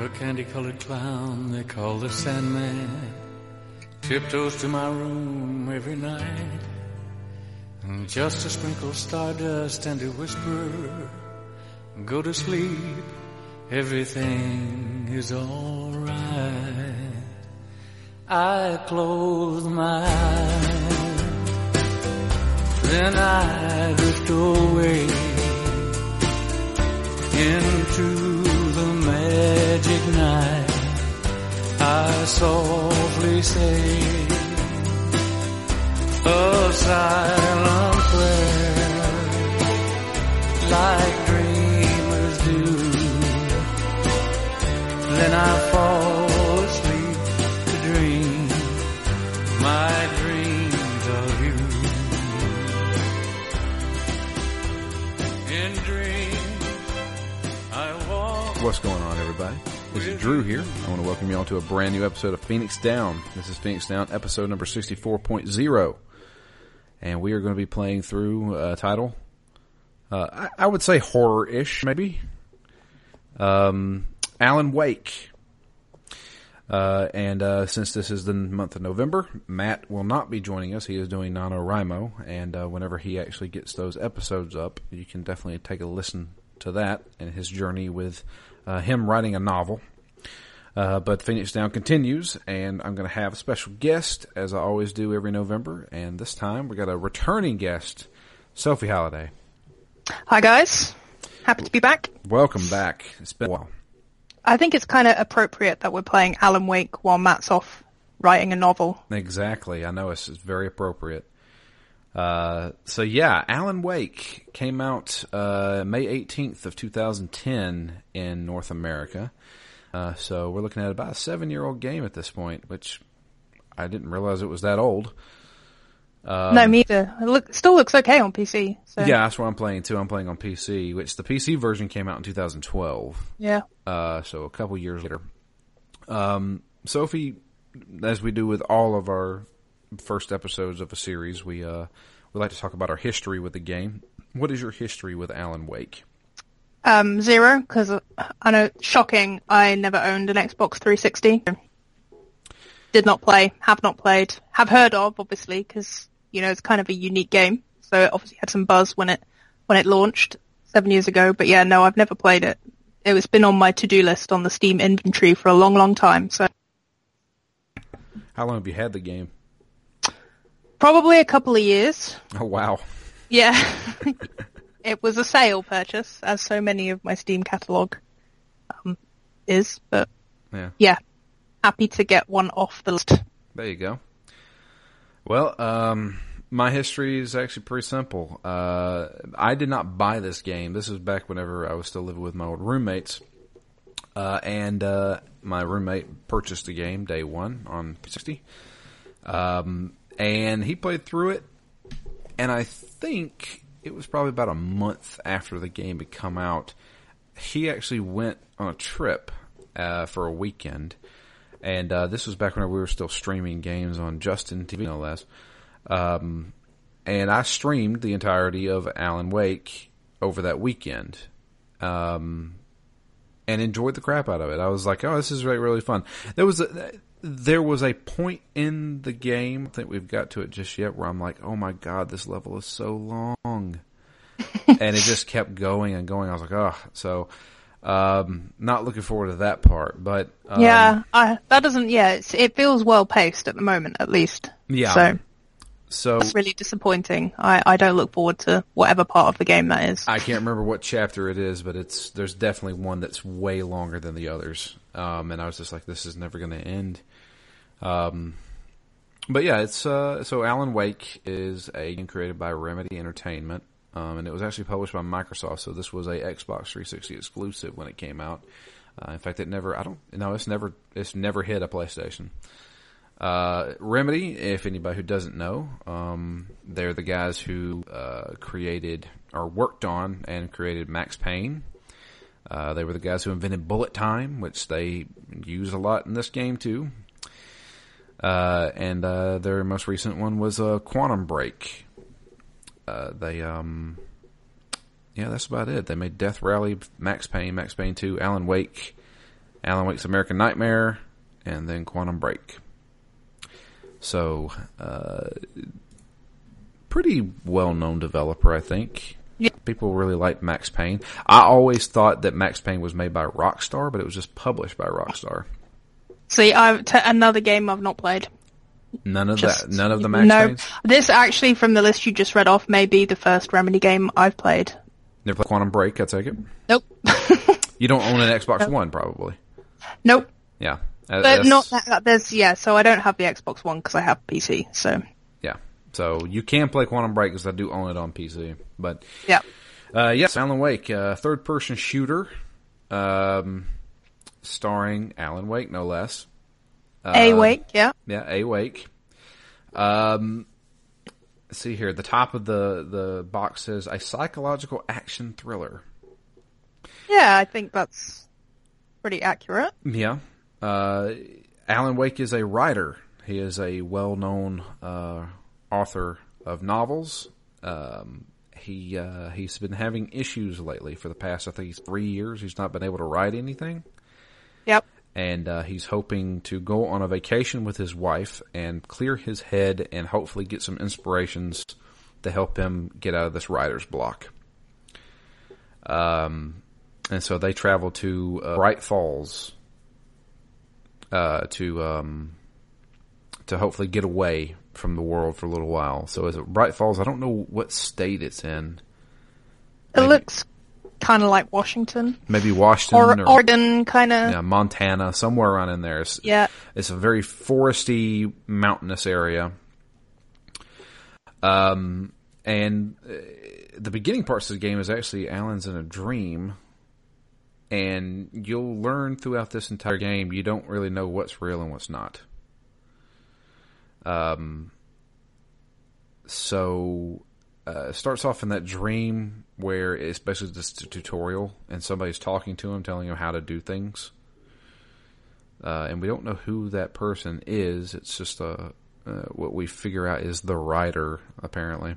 A candy colored clown they call the Sandman tiptoes to my room every night. And just to sprinkle stardust and to whisper, go to sleep, everything is alright. I close my eyes, then I drift away into magic night. I softly say a silent prayer like dreamers do. Then I fall asleep to dream my dreams of you. In dreams, I walk. What's going on, everybody? This is Drew here. I want to welcome you all to a brand new episode of Phoenix Down. This is Phoenix Down, episode number 64.0. And we are going to be playing through a title, uh, I, I would say horror-ish, maybe. Um, Alan Wake. Uh, and uh, since this is the month of November, Matt will not be joining us. He is doing NaNoWriMo, and uh, whenever he actually gets those episodes up, you can definitely take a listen to that and his journey with uh, him writing a novel. Uh, but Phoenix Down continues, and I'm going to have a special guest, as I always do every November. And this time we got a returning guest, Sophie Halliday. Hi guys, happy to be back. Welcome back. It's been a while. I think it's kind of appropriate that we're playing Alan Wake while Matt's off writing a novel. Exactly. I know it's, it's very appropriate. Uh, so yeah, Alan Wake came out uh, May 18th of 2010 in North America. Uh, so we're looking at about a seven-year-old game at this point, which I didn't realize it was that old. no, me either. It look, still looks okay on PC. So. Yeah, that's what I'm playing too. I'm playing on PC, which the PC version came out in 2012. Yeah. Uh, so a couple years later. Um, Sophie, as we do with all of our first episodes of a series, we uh, we like to talk about our history with the game. What is your history with Alan Wake? Um, zero, because I know, shocking, I never owned an Xbox 360. Did not play, have not played, have heard of, obviously, because, you know, it's kind of a unique game. So it obviously had some buzz when it, when it launched seven years ago. But yeah, no, I've never played it. It's been on my to-do list on the Steam inventory for a long, long time. So How long have you had the game? Probably a couple of years. Oh wow. Yeah. it was a sale purchase, as so many of my Steam catalog um, is. But Yeah. yeah, happy to get one off the list. There you go. Well, um, my history is actually pretty simple. Uh, I did not buy this game. This was back whenever I was still living with my old roommates. Uh, and, uh, my roommate purchased the game day one on 60. Um, and he played through it. And I think it was probably about a month after the game had come out. He actually went on a trip, uh, for a weekend. And uh, this was back when we were still streaming games on Justin TV, no less. Um, and I streamed the entirety of Alan Wake over that weekend, um, and enjoyed the crap out of it. I was like, "Oh, this is really really fun." There was a there was a point in the game. I think we've got to it just yet where I'm like, "Oh my god, this level is so long," and it just kept going and going. I was like, "Oh," so. Um, not looking forward to that part, but um, yeah, I, that doesn't. Yeah, it's, it feels well paced at the moment, at least. Yeah. So so that's really disappointing. I, I don't look forward to whatever part of the game that is. I can't remember what chapter it is, but it's there's definitely one that's way longer than the others. Um, and I was just like, this is never going to end. Um, but yeah, it's uh, so Alan Wake is a game created by Remedy Entertainment, um, and it was actually published by Microsoft. So this was a Xbox 360 exclusive when it came out. Uh, in fact, it never. I don't. No, it's never. It's never hit a PlayStation. Uh, Remedy, if anybody who doesn't know, um, they're the guys who uh, created or worked on and created Max Payne. Uh, they were the guys who invented bullet time, which they use a lot in this game too. Uh, and uh, their most recent one was uh, Quantum Break. Uh, they, um, yeah, that's about it. They made Death Rally, Max Payne, Max Payne Two, Alan Wake, Alan Wake's American Nightmare, and then Quantum Break. So, uh, pretty well known developer, I think. Yeah. People really like Max Payne. I always thought that Max Payne was made by Rockstar, but it was just published by Rockstar. See, I've t- another game I've not played. None of Just- that. None of the Max no, this actually from the list you just read off may be the first Remedy game I've played. Never played Quantum Break. I take it. Nope. You don't own an Xbox One, probably. nope. Yeah, But that's- not that, there's, yeah, so I don't have the Xbox One because I have PC, so, Yeah. So you can play Quantum Break because I do own it on PC. But yeah. uh, yes, Alan Wake, uh, third person shooter, um, starring Alan Wake, no less. A Wake, yeah. Yeah, A Wake. Um, let's see here. The top of the the box says a psychological action thriller. Yeah, I think that's pretty accurate. Yeah. Uh, Alan Wake is a writer. He is a well known uh, author of novels. Um, he uh, he's been having issues lately for the past I think three years. He's not been able to write anything, Yep. and uh, he's hoping to go on a vacation with his wife and clear his head and hopefully get some inspirations to help him get out of this writer's block. Um, and so they travel to uh, Bright Falls uh, to um, to hopefully get away from the world for a little while. So is it Bright Falls? I don't know what state it's in. It Maybe- looks kind of like Washington. Maybe Washington Or, or, Oregon, kind of. yeah, Montana, somewhere around in there. It's, Yeah. it's a very foresty, mountainous area. Um, and uh, the beginning parts of the game is actually Alan's in a dream, and you'll learn throughout this entire game you don't really know what's real and what's not. Um, so uh, starts off in that dream where it's basically just a tutorial, and somebody's talking to him, telling him how to do things. Uh, and we don't know who that person is. It's just uh, uh, what we figure out is the writer, apparently.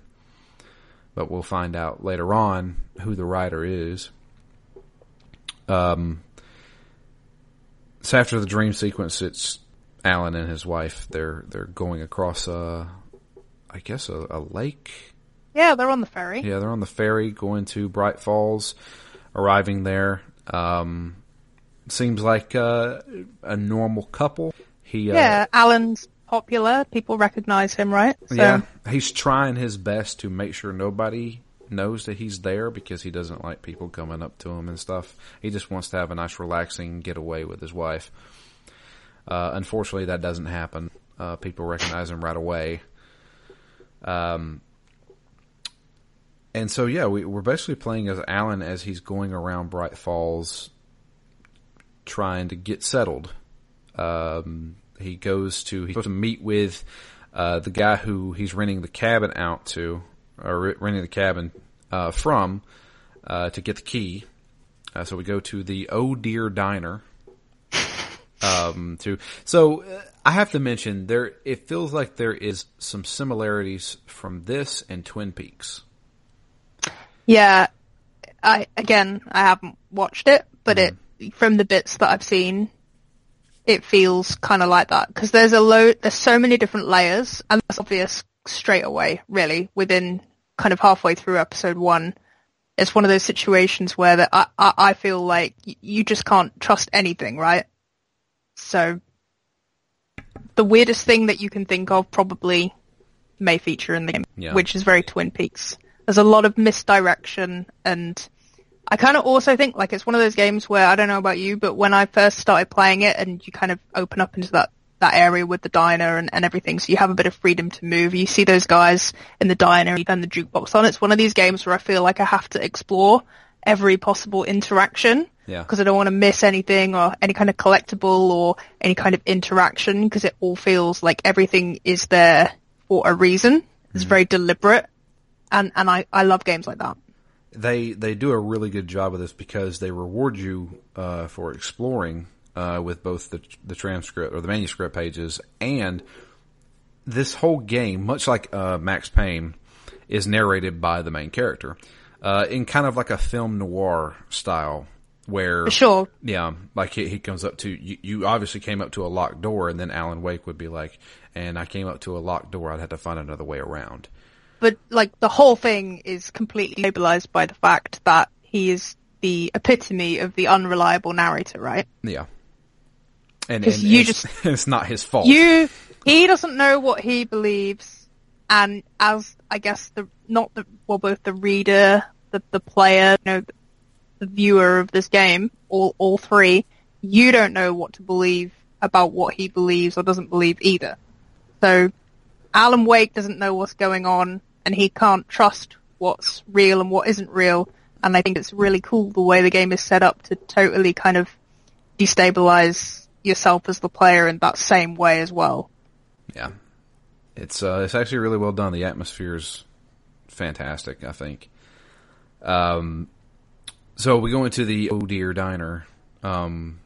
But we'll find out later on who the writer is. Um, so after the dream sequence, it's Alan and his wife. They're they're going across a, I guess a, a lake. Yeah, they're on the ferry. Yeah, they're on the ferry going to Bright Falls, arriving there. Um, seems like uh, a normal couple. He uh, Yeah, Alan's popular. People recognize him, right? So, yeah, he's trying his best to make sure nobody knows that he's there because he doesn't like people coming up to him and stuff. He just wants to have a nice, relaxing getaway with his wife. Uh, unfortunately, that doesn't happen. Uh, people recognize him right away. Um, and so, yeah, we, we're basically playing as Alan as he's going around Bright Falls, trying to get settled. Um, he goes to he goes to meet with uh, the guy who he's renting the cabin out to, or re- renting the cabin uh, from, uh, to get the key. Uh, so we go to the Oh Dear Diner. Um, to so uh, I have to mention there. It feels like there is some similarities from this and Twin Peaks. Yeah. I again, I haven't watched it, but Mm-hmm. it from the bits that I've seen, it feels kind of like that because there's a load. There's so many different layers, and that's obvious straight away. Really, within kind of halfway through episode one, it's one of those situations where that I, I I feel like you just can't trust anything, right? So the weirdest thing that you can think of probably may feature in the game, Yeah. which is very Twin Peaks. There's a lot of misdirection and I kind of also think like it's one of those games where I don't know about you, but when I first started playing it and you kind of open up into that, that area with the diner and, and everything, so you have a bit of freedom to move. You see those guys in the diner and you turn the jukebox on. It's one of these games where I feel like I have to explore every possible interaction Yeah. because I don't want to miss anything or any kind of collectible or any kind of interaction because it all feels like everything is there for a reason. It's mm. very deliberate. And, and I, I love games like that. they they do a really good job of this because they reward you uh, for exploring uh, with both the the transcript or the manuscript pages and this whole game, much like uh, Max Payne, is narrated by the main character uh, in kind of like a film noir style. where For sure. yeah, like he, he comes up to you. You obviously came up to a locked door, and then Alan Wake would be like, "And I came up to a locked door. I'd have to find another way around." But like the whole thing is completely stabilized by the fact that he is the epitome of the unreliable narrator, right? Yeah, and, and you it's, just- it's not his fault. You, he doesn't know what he believes, and as I guess the not the well both the reader, the the player, you know, the viewer of this game, all all three, you don't know what to believe about what he believes or doesn't believe either. So, Alan Wake doesn't know what's going on, and he can't trust what's real and what isn't real. And I think it's really cool the way the game is set up to totally kind of destabilize yourself as the player in that same way as well. Yeah, it's uh, it's actually really well done. The atmosphere is fantastic. I think. Um, so we go into the Oh Dear Diner, um,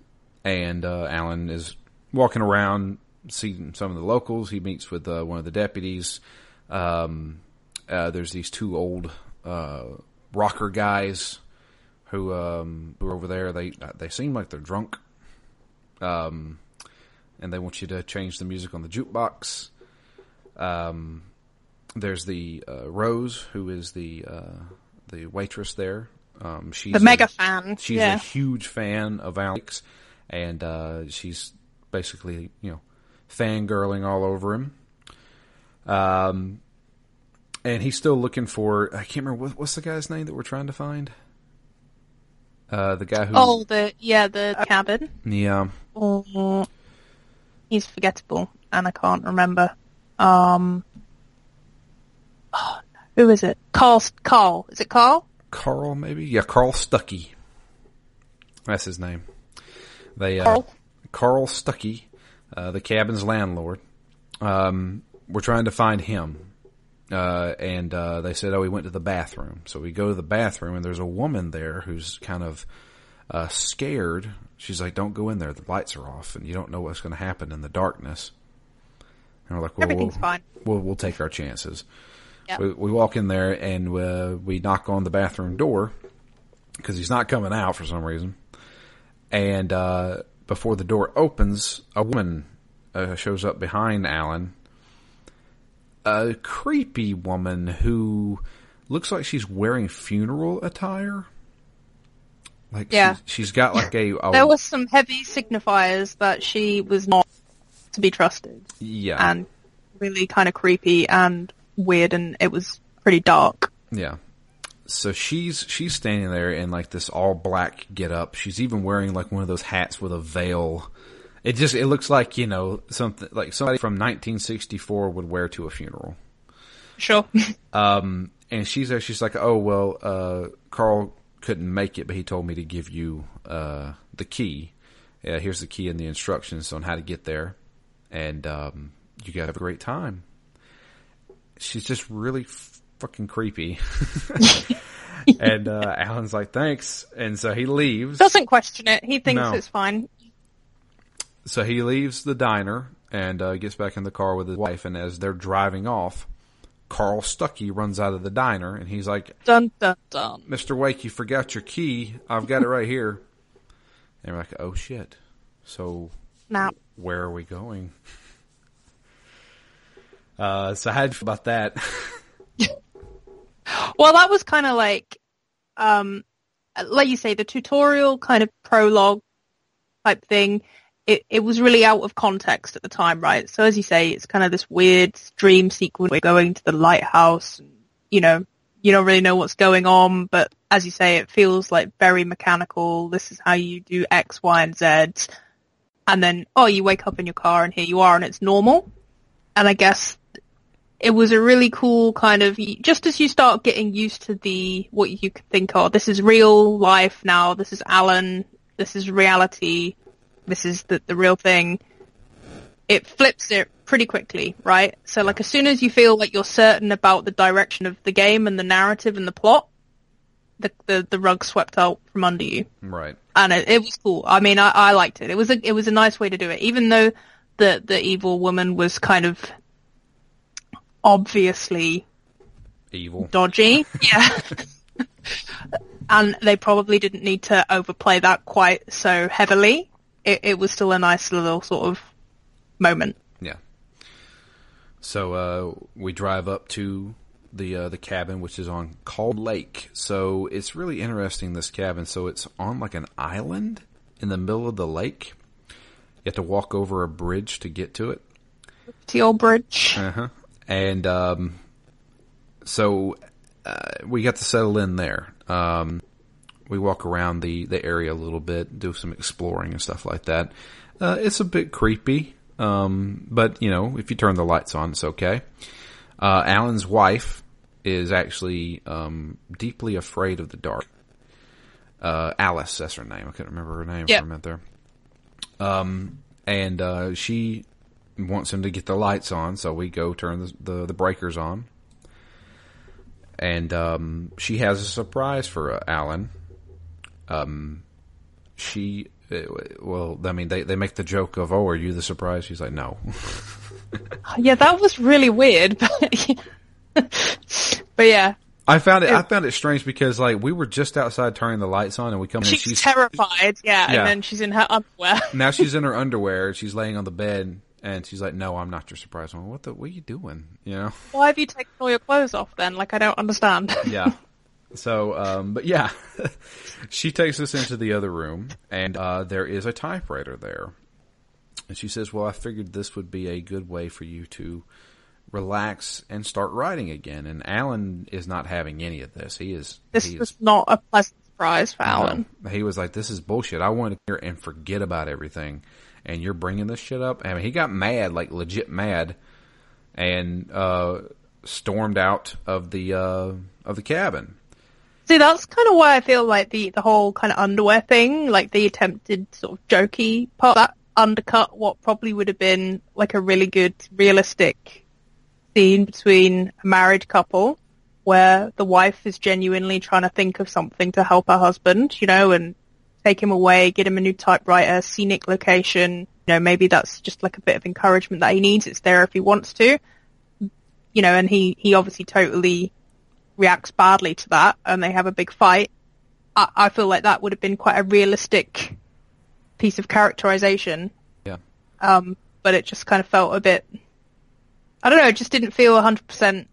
and uh, Alan is walking around, seeing some of the locals. He meets with uh, one of the deputies. Um, uh, there's these two old uh, rocker guys who um, who are over there. They they seem like they're drunk. Um, and they want you to change the music on the jukebox. Um, there's the uh, Rose, who is the uh, the waitress there. Um, she's The a- mega fan. She's yeah. a huge fan of Alex, and uh, she's basically you know fangirling all over him. Um, and he's still looking for. I can't remember what, what's the guy's name that we're trying to find. Uh, the guy who. Oh, the yeah, the cabin. yeah. Oh, he's forgettable, and I can't remember. Um, oh, who is it? Carl. Carl. Is it Carl? Carl, maybe? Yeah, Carl Stuckey. That's his name. They, uh, Carl? Carl Stuckey, uh, the cabin's landlord. Um, we're trying to find him. Uh, and, uh, they said, oh, we went to the bathroom. So we go to the bathroom and there's a woman there who's kind of, uh, scared. She's like, don't go in there. The lights are off and you don't know what's going to happen in the darkness. And we're like, well, Everything's we'll, fine. We'll, we'll take our chances. Yeah. We, we walk in there and uh, we knock on the bathroom door because he's not coming out for some reason. And uh, before the door opens, a woman uh, shows up behind Alan. A creepy woman who looks like she's wearing funeral attire. Like Yeah. she's, she's got like a, a There were some heavy signifiers that she was not to be trusted, yeah and really kind of creepy and weird, and it was pretty dark. Yeah. So she's she's standing there in like this all black get up. She's even wearing like one of those hats with a veil. It just it looks like, you know, something like somebody from 1964 would wear to a funeral. Sure. Um and she's there she's like, "Oh, well, uh Carl couldn't make it, but he told me to give you uh the key. Yeah, here's the key and the instructions on how to get there. And um you got to have a great time." She's just really fucking creepy. and uh, Alan's like, "Thanks," and so he leaves. Doesn't question it. He thinks No. it's fine. So he leaves the diner and uh, gets back in the car with his wife. And as they're driving off, Carl Stuckey runs out of the diner, and he's like, Dun dun dun. "Mr. Wake, you forgot your key. I've got it right here." And we're like, "Oh shit!" So Now, where are we going? Uh, so how'd you about that? well, that was kind of like, um, like you say, the tutorial kind of prologue type thing. It it was really out of context at the time, right? So as you say, it's kind of this weird dream sequence. We're going to the lighthouse, and, you know, you don't really know what's going on, but as you say, it feels like very mechanical. This is how you do X, Y, and Z. And then, oh, you wake up in your car and here you are and it's normal. And I guess it was a really cool kind of just as you start getting used to the what you could think of this is real life now this is alan this is reality this is the, the real thing it flips it pretty quickly right so like as soon as you feel like you're certain about the direction of the game and the narrative and the plot the the, the rug swept out from under you right. and it, it was cool. I mean, I, I liked it. It was a it was a nice way to do it, even though the the evil woman was kind of obviously Evil. dodgy. Yeah, and they probably didn't need to overplay that quite so heavily. It, it was still a nice little sort of moment. Yeah. So uh, we drive up to the uh, the cabin, which is on Cold Lake. So it's really interesting. This cabin. So it's on like an island in the middle of the lake. You have to walk over a bridge to get to it. The old Bridge. Uh-huh. And um, so uh, we got to settle in there. Um, we walk around the, the area a little bit, do some exploring and stuff like that. Uh, it's a bit creepy, um, but you know, if you turn the lights on, it's okay. Uh, Alan's wife is actually um, deeply afraid of the dark. Uh, Alice, that's her name. I couldn't remember her name Yep. for a minute there. Um, and uh, she wants him to get the lights on, so we go turn the the, the breakers on. And um, she has a surprise for uh, Alan. Um, she, uh, well, I mean, they they make the joke of, "Oh, are you the surprise?" She's like, "No." Yeah, that was really weird. But, but yeah, I found it. I found it strange because like we were just outside turning the lights on, and we come in. she's, She's terrified. Yeah, Yeah. and then she's in her underwear. now she's in her underwear. She's laying on the bed, and she's like, "No, I'm not your surprise." I'm like, what the? What are you doing? You know? Why have you taken all your clothes off then? Like, I don't understand. Yeah. So, um, but yeah, she takes us into the other room, and uh, there is a typewriter there. And she says, "Well, I figured this would be a good way for you to relax and start writing again." And Alan is not having any of this. He is. this he is was not a pleasant surprise for Alan. no. He was like, "This is bullshit. I want to hear and forget about everything." And you're bringing this shit up. I mean, he got mad, like legit mad, and uh, stormed out of the uh, of the cabin. See, that's kind of why I feel like the, the whole kind of underwear thing, like the attempted sort of jokey part, that undercut what probably would have been like a really good realistic scene between a married couple where the wife is genuinely trying to think of something to help her husband, you know, and take him away, get him a new typewriter, scenic location. You know, maybe that's just like a bit of encouragement that he needs. It's there if he wants to. You know, and he, he obviously totally reacts badly to that and they have a big fight. I, I feel like that would have been quite a realistic piece of characterization. Yeah. Um, but it just kind of felt a bit, I don't know, it just didn't feel 100%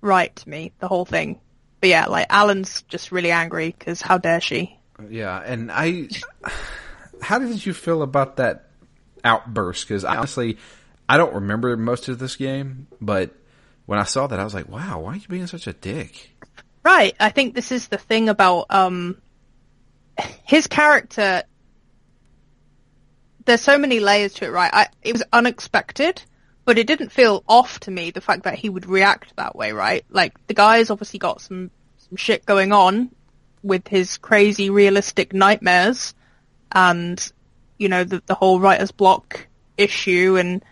right to me, the whole thing. But yeah, like Alan's just really angry because how dare she? Yeah, and I, how did you feel about that outburst? Because honestly, I don't remember most of this game, but when I saw that, I was like, "Wow, why are you being such a dick?" Right. I think this is the thing about um his character. There's so many layers to it, right? I, it was unexpected, but it didn't feel off to me the fact that he would react that way, right? Like the guy's obviously got some some shit going on with his crazy realistic nightmares, and you know the the whole writer's block issue and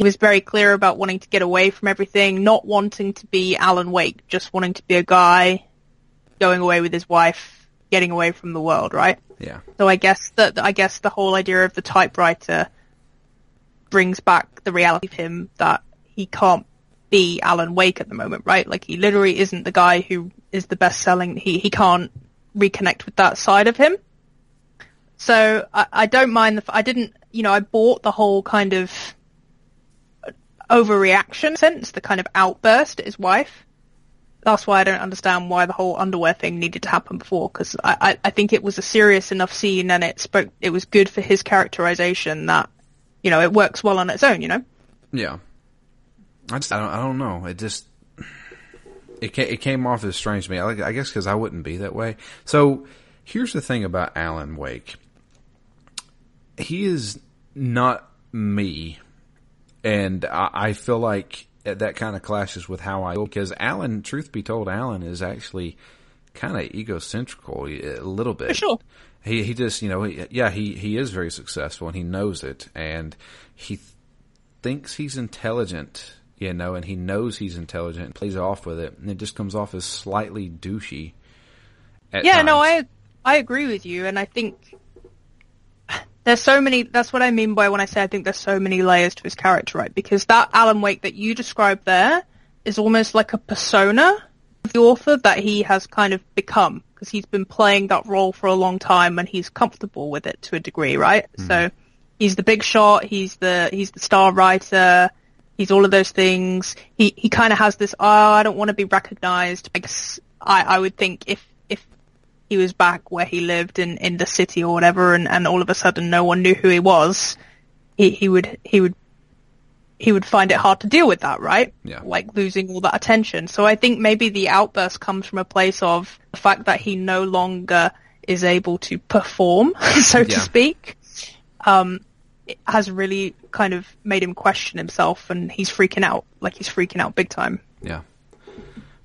he was very clear about wanting to get away from everything, not wanting to be Alan Wake, just wanting to be a guy going away with his wife, getting away from the world, right? Yeah, So I guess that I guess the whole idea of the typewriter brings back the reality of him that he can't be Alan Wake at the moment, right? Like he literally isn't the guy who is the best selling. He he can't reconnect with that side of him. So I, I don't mind the. I didn't, you know, I bought the whole kind of overreaction sense, the kind of outburst at his wife. That's why I don't understand why the whole underwear thing needed to happen before, because I, I, I think it was a serious enough scene and it spoke, it was good for his characterization that, you know, it works well on its own, you know? yeah. I just, I don't, I don't know. It just, it came, it came off as strange to me. I, I guess because I wouldn't be that way. So here's the thing about Alan Wake. He is not me, and I, I feel like that kind of clashes with how I because Alan, truth be told, Alan is actually kind of egocentrical a little bit. For sure. He he just you know he, yeah he he is very successful and he knows it and he th- thinks he's intelligent you know and he knows he's intelligent and plays off with it and it just comes off as slightly douchey. at Yeah, no. I I agree with you, and I think there's so many. That's what I mean by when I say I think there's so many layers to his character, right? Because that Alan Wake that you described there is almost like a persona of the author that he has kind of become because he's been playing that role for a long time and he's comfortable with it to a degree, right? Hmm. So he's the big shot, he's the he's the star writer, he's all of those things. He he kind of has this oh I don't want to be recognized. I guess I I would think if he was back where he lived in in the city or whatever and and all of a sudden no one knew who he was, he he would he would he would find it hard to deal with that, right? Yeah. Like losing all that attention. So I think maybe the outburst comes from a place of the fact that he no longer is able to perform, so Yeah. to speak. Um, it has really kind of made him question himself and he's freaking out. Like he's freaking out big time. Yeah.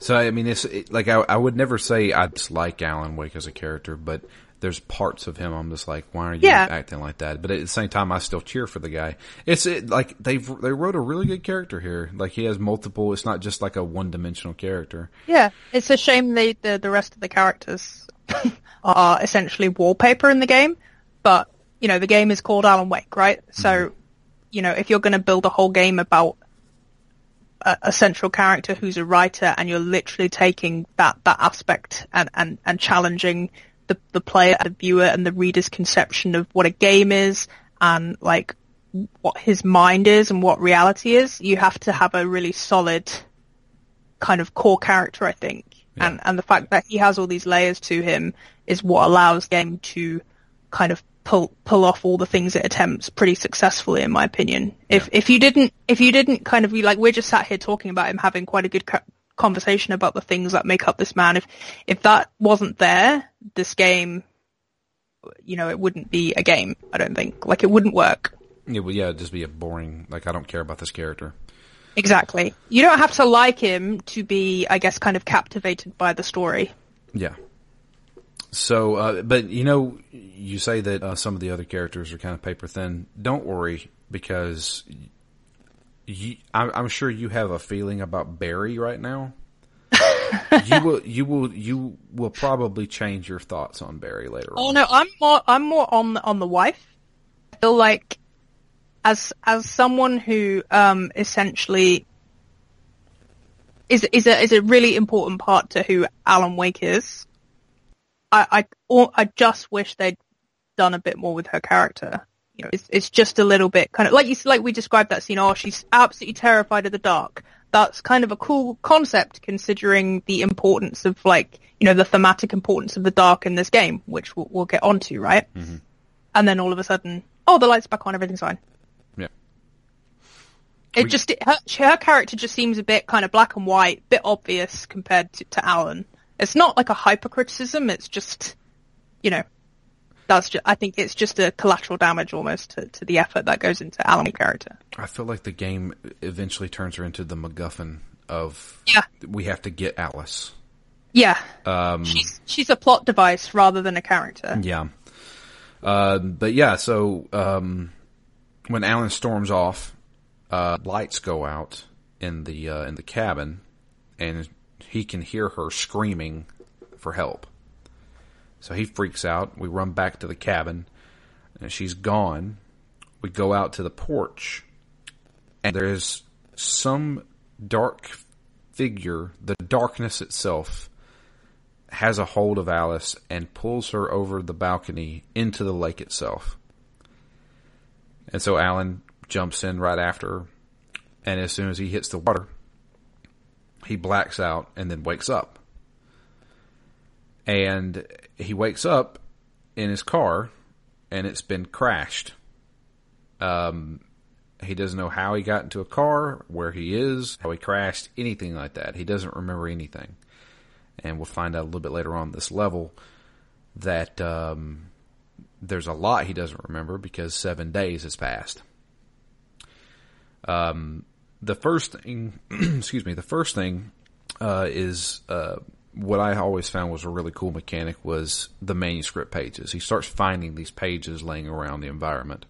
So I mean, it's it, like I, I would never say I dislike Alan Wake as a character, but there's parts of him I'm just like, why are you Yeah. acting like that? But at the same time, I still cheer for the guy. It's it, like they they wrote a really good character here. Like he has multiple. It's not just like a one dimensional character. Yeah. It's a shame they, the, the rest of the characters are essentially wallpaper in the game, but, you know, the game is called Alan Wake, right? So, mm-hmm. you know, if you're going to build a whole game about a, a central character who's a writer and you're literally taking that, that aspect and, and, and challenging the, the player, the viewer and the reader's conception of what a game is and like what his mind is and what reality is, you have to have a really solid kind of core character, I think. And and the fact that he has all these layers to him is what allows the game to kind of pull pull off all the things it attempts pretty successfully, in my opinion. If if you didn't if you didn't kind of be like we're just sat here talking about him having quite a good co- conversation about the things that make up this man. If if that wasn't there, this game, you know, it wouldn't be a game. I don't think like it wouldn't work. Yeah, well, yeah, it'd just be a boring. Like I don't care about this character. Exactly. You don't have to like him to be, I guess, kind of captivated by the story. Yeah. So, uh, but you know, you say that uh, some of the other characters are kind of paper thin. Don't worry, because you, I'm, I'm sure you have a feeling about Barry right now. you will, you will, you will probably change your thoughts on Barry later on. Oh on. no, I'm more I'm more on on the wife. I feel like as as someone who um essentially is is a is a really important part to who Alan Wake is. I I I just wish they'd done a bit more with her character. You know, it's it's just a little bit kind of like you like we described that scene. Oh, she's absolutely terrified of the dark. That's kind of a cool concept considering the importance of like you know the thematic importance of the dark in this game, which we'll, we'll get onto, right? Mm-hmm. And then all of a sudden, oh, the lights back on, everything's fine. Yeah. It We- just her, her character just seems a bit kind of black and white, bit obvious compared to, to Alan. It's not like a hyper criticism. It's just, you know, that's just. I think it's just a collateral damage almost to, to the effort that goes into Alan's character. I feel like the game eventually turns her into the MacGuffin of Yeah, we have to get Alice. yeah. Um, She's she's a plot device rather than a character. Yeah. Uh, but yeah, so um, when Alan storms off, uh, lights go out in the uh, in the cabin, and he can hear her screaming for help. So he freaks out. We run back to the cabin, and she's gone. We go out to the porch, and there's some dark figure, the darkness itself, has a hold of Alice and pulls her over the balcony into the lake itself. And so Alan jumps in right after her, and as soon as he hits the water, he blacks out and then wakes up. And he wakes up in his car, and it's been crashed. Um, he doesn't know how he got into a car, where he is, how he crashed, anything like that. He doesn't remember anything and we'll find out a little bit later on this level that um, there's a lot he doesn't remember because seven days has passed. Um, the first thing, excuse me, the first thing uh, is uh, what I always found was a really cool mechanic was the manuscript pages. He starts finding these pages laying around the environment,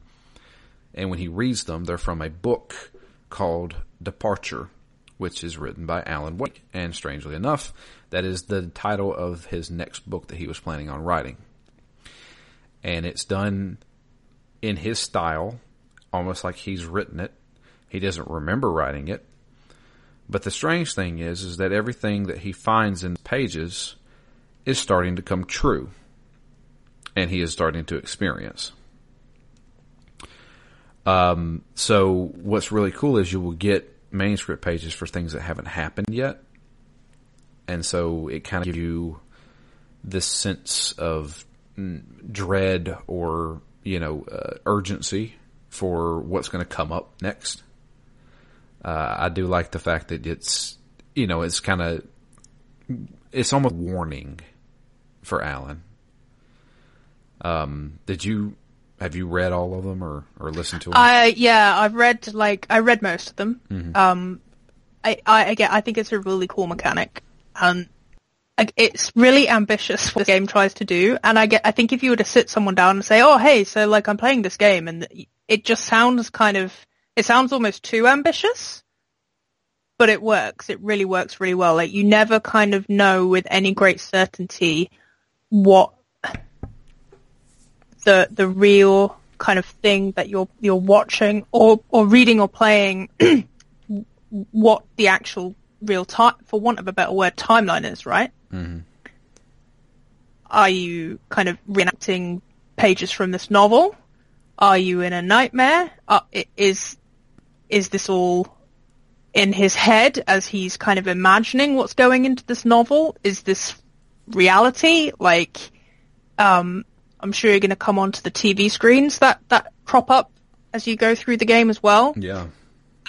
and when he reads them, they're from a book called Departure, which is written by Alan Wake. And strangely enough, that is the title of his next book that he was planning on writing. And it's done in his style, almost like he's written it. He doesn't remember writing it, But the strange thing is, is that everything that he finds in pages is starting to come true. And he is starting to experience. Um, so what's really cool is you will get manuscript pages for things that haven't happened yet. And so it kind of gives you this sense of dread or, you know, uh, urgency for what's going to come up next. Uh, I do like the fact that it's, you know, it's kind of, it's almost warning for Alan. Um, did you have you read all of them or or listened to them? I yeah, I've read like I read most of them. Mm-hmm. Um, I I again I think it's a really cool mechanic, and like, it's really ambitious what the game tries to do. And I get I think if you were to sit someone down and say, oh hey, so like I'm playing this game, and it just sounds kind of it sounds almost too ambitious but it works. It really works really well. Like you never kind of know with any great certainty what the the real kind of thing that you're you're watching or or reading or playing what the actual real time for want of a better word timeline is, right? Mm-hmm. Are you kind of reenacting pages from this novel? Are you in a nightmare? Uh, is is this all in his head as he's kind of imagining what's going into this novel? Is this reality? Like, um, I'm sure you're going to come onto the TV screens that, that crop up as you go through the game as well. Yeah.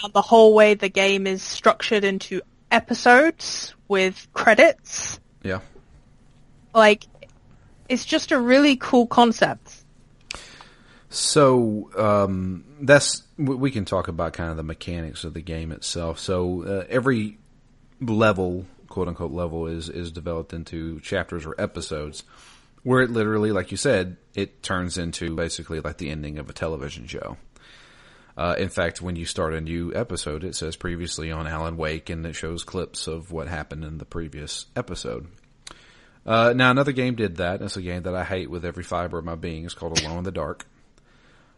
And the whole way the game is structured into episodes with credits. Yeah. Like, it's just a really cool concept. So um, that's we can talk about kind of the mechanics of the game itself. So uh, every level, quote unquote level, is is developed into chapters or episodes, where it literally, like you said, it turns into basically like the ending of a television show. Uh, in fact, when you start a new episode, it says previously on Alan Wake, and it shows clips of what happened in the previous episode. Uh, now, another game did that. It's a game that I hate with every fiber of my being. It's called Alone in the Dark.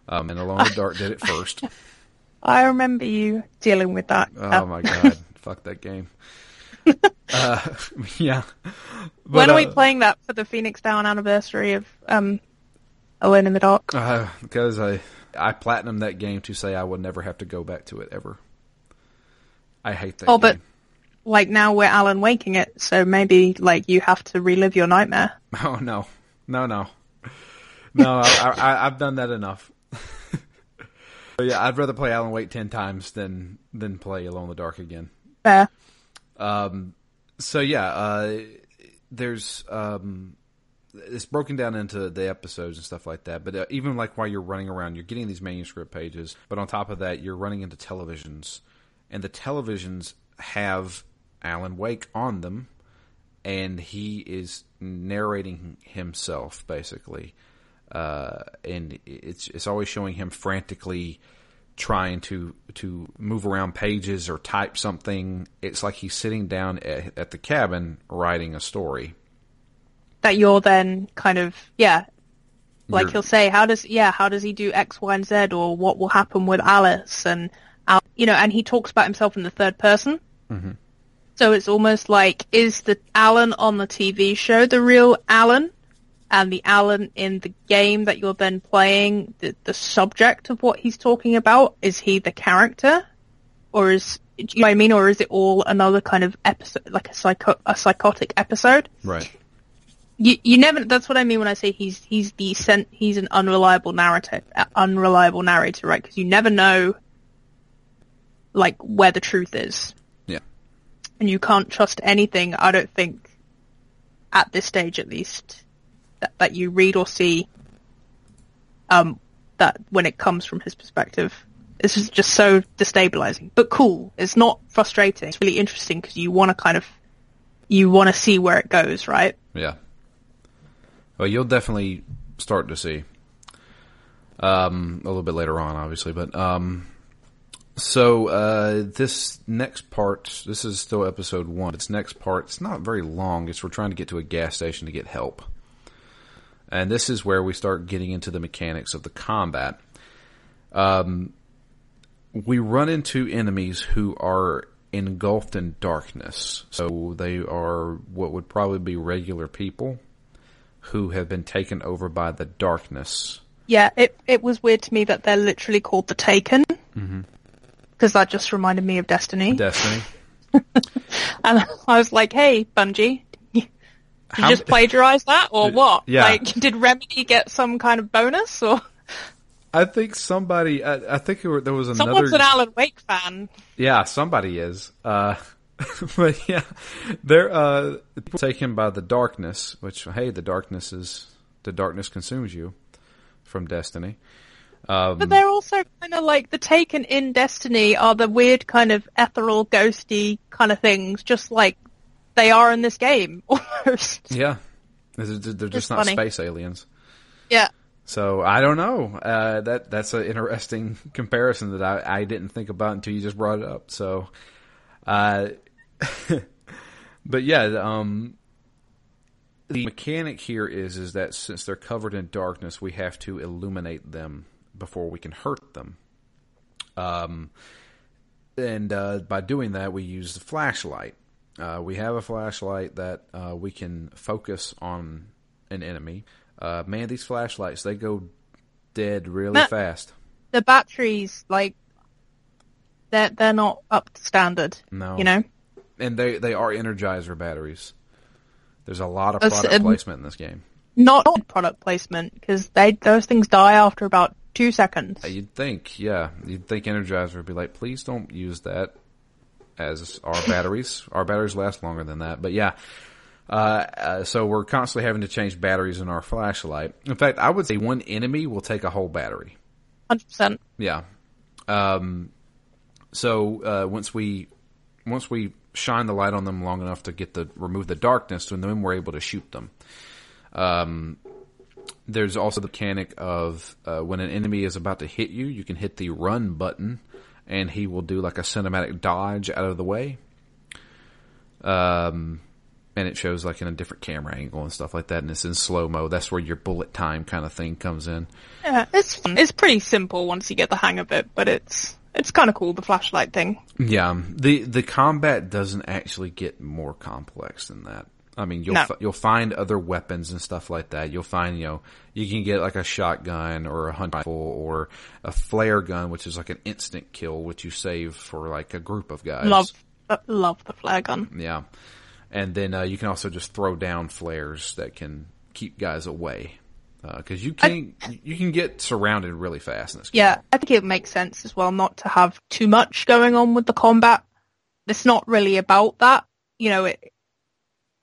Um, and Alone in the Dark did it first. I remember you dealing with that. Oh my god, fuck that game. uh, yeah. But, when are we uh, playing that for the Phoenix Down anniversary of um, Alone in the Dark? Uh, because I I platinum that game to say I would never have to go back to it ever. I hate that. Oh, game. but like now we're Alan waking it, so maybe like you have to relive your nightmare. Oh no, no, no, no! I, I, I've done that enough yeah, I'd rather play Alan Wake ten times than than play Alone in the Dark again. Fair. Um, so yeah, uh, there's um, it's broken down into the episodes and stuff like that. But uh, even like while you're running around, you're getting these manuscript pages. But on top of that, you're running into televisions, and the televisions have Alan Wake on them, and he is narrating himself basically uh, and it's it's always showing him frantically trying to to move around pages or type something. It's like he's sitting down at, at the cabin writing a story. That you're then kind of yeah, like you're, he'll say, how does yeah, how does he do X, Y, and Z, or what will happen with Alice, and you know, and he talks about himself in the third person. Mm-hmm. So it's almost like is the Alan on the TV show the real Alan, and the Alan in the game that you're then playing, the, the subject of what he's talking about, is he the character? Or is, do you know what I mean? Or is it all another kind of episode, like a psycho, a psychotic episode? Right. You, you never, that's what I mean when I say he's, he's the sent, he's an unreliable narrative, unreliable narrator, right? Because you never know, like, where the truth is. Yeah. And you can't trust anything, I don't think, at this stage at least, that, that you read or see um, that when it comes from his perspective. This is just so destabilizing, but cool. It's not frustrating. It's really interesting because you want to kind of, you want to see where it goes, right? Yeah. Well, you'll definitely start to see. Um, a little bit later on, obviously, but, um, so, uh, this next part, this is still episode one. Its next part, it's not very long. It's we're trying to get to a gas station to get help. And this is where we start getting into the mechanics of the combat. Um, we run into enemies who are engulfed in darkness. So they are what would probably be regular people who have been taken over by the darkness. Yeah, it it was weird to me that they're literally called the Taken. Because that just reminded me of Destiny. Destiny. and I was like, hey, Bungie, you just plagiarize that or what? Yeah. Like, did Remedy get some kind of bonus or I think somebody. I, I think there were- there was another. someone's an Alan Wake fan? Yeah, somebody is. Uh, but yeah, they're uh, people taken by the darkness. Which hey, the darkness is the darkness consumes you from Destiny. Um, But they're also kind of like the Taken in Destiny are the weird kind of ethereal, ghosty kind of things, just like they are in this game almost. yeah, they're, they're just It's not funny. space aliens. Yeah. So I don't know. Uh, that that's an interesting comparison that I, I didn't think about until you just brought it up. So, uh, but yeah, um, the mechanic here is is that since they're covered in darkness, we have to illuminate them before we can hurt them. Um, and uh, by doing that, we use the flashlight. Uh, we have a flashlight that uh, we can focus on an enemy. Uh, man, these flashlights they go dead really Matt- fast. The batteries, like, they're, they're not up to standard. No. You know? and they they are Energizer batteries. There's a lot of product um, placement in this game. Not product placement, because they, those things die after about two seconds. You'd think, yeah, you'd think Energizer would be like, please don't use that as our batteries. Our batteries last longer than that, but yeah. Uh, uh, so we're constantly having to change batteries in our flashlight. In fact, I would say one enemy will take a whole battery. 100%. Yeah. Um, so uh, once we once we shine the light on them long enough to get the remove the darkness, and then we're able to shoot them. Um, there's also the mechanic of uh, when an enemy is about to hit you, you can hit the run button, and he will do like a cinematic dodge out of the way. Um, and it shows like in a different camera angle and stuff like that, and it's in slow mo. That's where your bullet time kind of thing comes in. Yeah, it's fun. It's pretty simple once you get the hang of it, but it's it's kind of cool the flashlight thing. Yeah, the the combat doesn't actually get more complex than that. I mean, you'll No. fi- you'll find other weapons and stuff like that. You'll find you know you can get like a shotgun or a hunt rifle or a flare gun, which is like an instant kill, which you save for like a group of guys. Love uh, love the flare gun. Yeah, and then uh, you can also just throw down flares that can keep guys away because you can you can get surrounded really fast in this game. Yeah, I think it makes sense as well not to have too much going on with the combat. It's not really about that, you know. It,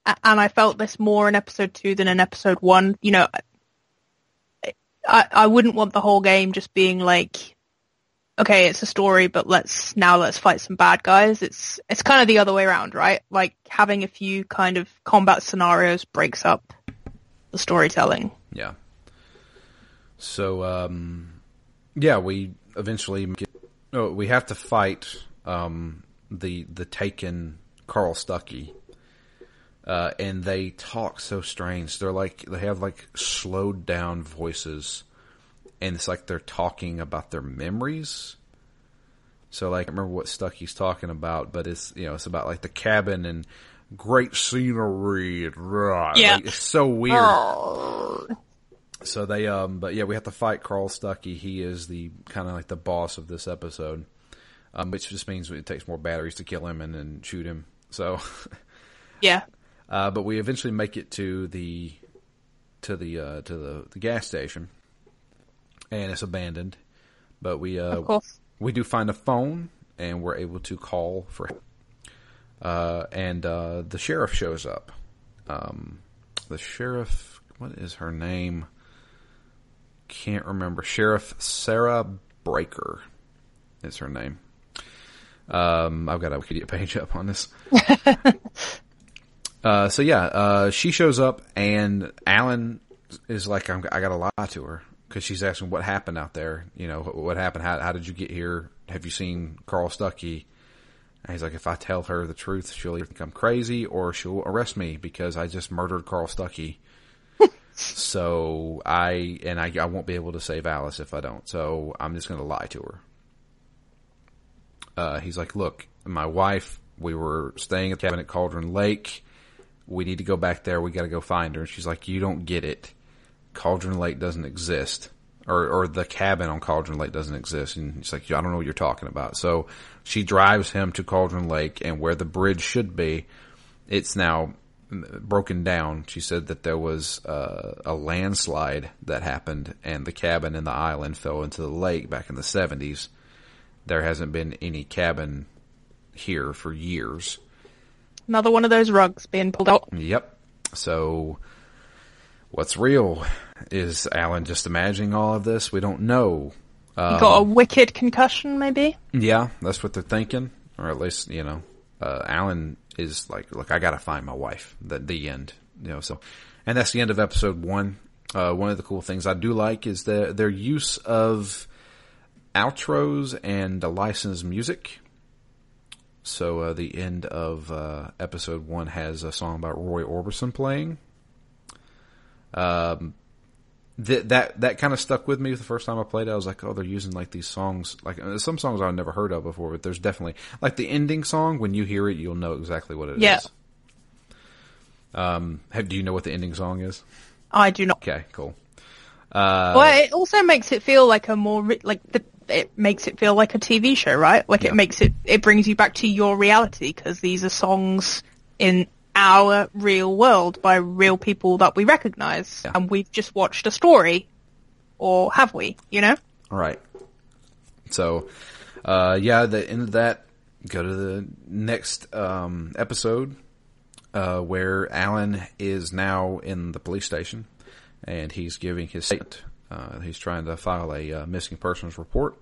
and I felt this more in episode two than in episode one. You know, I I wouldn't want the whole game just being like, okay, it's a story, but let's now let's fight some bad guys. It's it's kind of the other way around, right? Like having a few kind of combat scenarios breaks up the storytelling. Yeah. So, um, yeah, we eventually get, oh, we have to fight, um, the, the taken Carl Stuckey. Uh, and they talk so strange. They're like, they have like slowed down voices and it's like they're talking about their memories. So like, I remember what Stuckey's talking about, but it's, you know, it's about like the cabin and great scenery and rah, Yeah. like, it's so weird. Oh. So they, um, but yeah, we have to fight Carl Stuckey. He is the kind of like the boss of this episode, um, which just means it takes more batteries to kill him and then shoot him. So, Yeah. Uh, but we eventually make it to the to the uh, to the, the gas station, and it's abandoned. But we uh, we do find a phone, and we're able to call for. Uh, and uh, the sheriff shows up. Um, the sheriff, what is her name? Can't remember. Sheriff Sarah Breaker is her name. Um, I've got a Wikipedia page up on this. uh, so yeah, uh, she shows up and Alan is like, I'm, I got to lie to her because she's asking what happened out there. You know, what, what happened? How, how did you get here? Have you seen Carl Stuckey? And he's like, if I tell her the truth, she'll either think I'm crazy or she'll arrest me because I just murdered Carl Stuckey. so I and I, I won't be able to save Alice if I don't. So I'm just going to lie to her. Uh, he's like, look, my wife, we were staying at the cabin at Cauldron Lake. We need to go back there. We got to go find her. And she's like, you don't get it. Cauldron Lake doesn't exist. Or, or the cabin on Cauldron Lake doesn't exist. And he's like, I don't know what you're talking about. So she drives him to Cauldron Lake and where the bridge should be, it's now broken down. She said that there was uh, a landslide that happened and the cabin and the island fell into the lake back in the 70s. There hasn't been any cabin here for years. Another one of those rugs being pulled out. Yep. So what's real? Is Alan just imagining all of this? We don't know. Um, got a wicked concussion, maybe? Yeah, that's what they're thinking. Or at least, you know, uh, Alan is like, look, I gotta find my wife. The, the end. You know, so, and that's the end of episode one. Uh, one of the cool things I do like is the, their use of outros and licensed music. So uh, the end of uh, episode one has a song about Roy Orbison playing. Um, th- that that kind of stuck with me the first time I played it. I was like, oh, they're using like these songs, like uh, some songs I've never heard of before, but there's definitely like the ending song. When you hear it, you'll know exactly what it yeah. is. Um, have, do you know what the ending song is? I do not. Okay, cool. Uh, well, it also makes it feel like a more like the it makes it feel like a TV show, right? Like Yeah. it makes it, it brings you back to your reality because these are songs in our real world by real people that we recognize. Yeah. And we've just watched a story. Or have we, you know? Right. So, uh, yeah, the end of that, go to the next, um, episode, uh, where Alan is now in the police station and he's giving his statement. Uh, he's trying to file a uh, missing persons report.